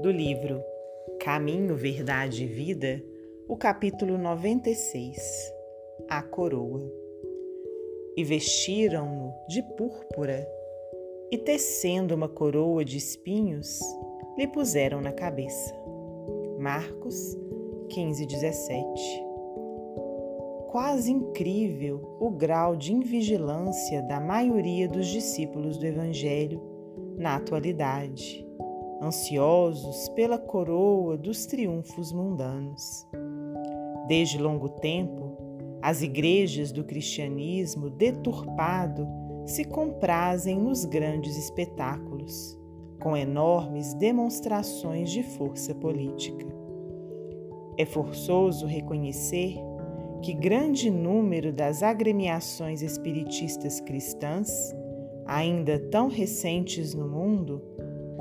do livro Caminho, Verdade e Vida, o capítulo 96 A Coroa. E vestiram-no de púrpura, e tecendo uma coroa de espinhos, lhe puseram na cabeça. Marcos 15, 17. Quase incrível o grau de invigilância da maioria dos discípulos do Evangelho na atualidade ansiosos pela coroa dos triunfos mundanos. Desde longo tempo, as igrejas do cristianismo deturpado se comprazem nos grandes espetáculos, com enormes demonstrações de força política. É forçoso reconhecer que grande número das agremiações espiritistas cristãs, ainda tão recentes no mundo,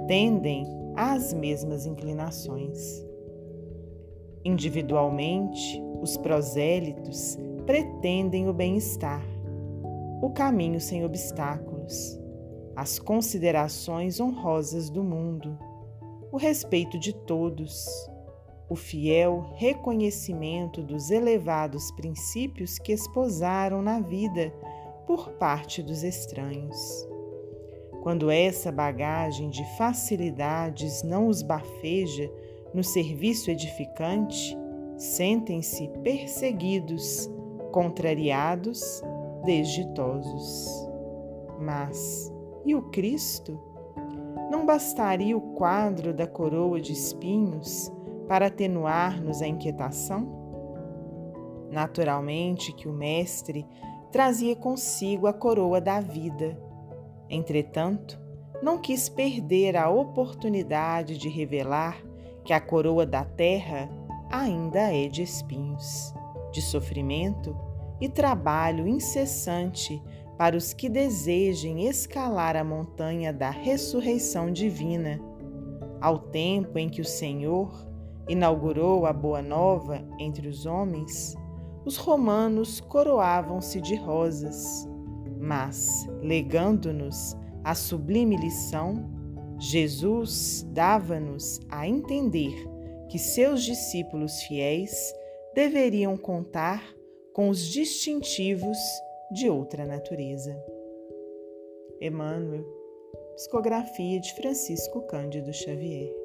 tendem às mesmas inclinações. Individualmente, os prosélitos pretendem o bem-estar, o caminho sem obstáculos, as considerações honrosas do mundo, o respeito de todos, o fiel reconhecimento dos elevados princípios que esposaram na vida por parte dos estranhos. Quando essa bagagem de facilidades não os bafeja no serviço edificante, sentem-se perseguidos, contrariados, desditosos. Mas e o Cristo? Não bastaria o quadro da coroa de espinhos para atenuar-nos a inquietação? Naturalmente que o Mestre trazia consigo a coroa da vida Entretanto, não quis perder a oportunidade de revelar que a coroa da terra ainda é de espinhos, de sofrimento e trabalho incessante para os que desejem escalar a montanha da ressurreição divina, ao tempo em que o Senhor inaugurou a Boa Nova entre os homens, os romanos coroavam-se de rosas mas, legando-nos a sublime lição, Jesus dava-nos a entender que seus discípulos fiéis deveriam contar com os distintivos de outra natureza. Emmanuel, psicografia de Francisco Cândido Xavier.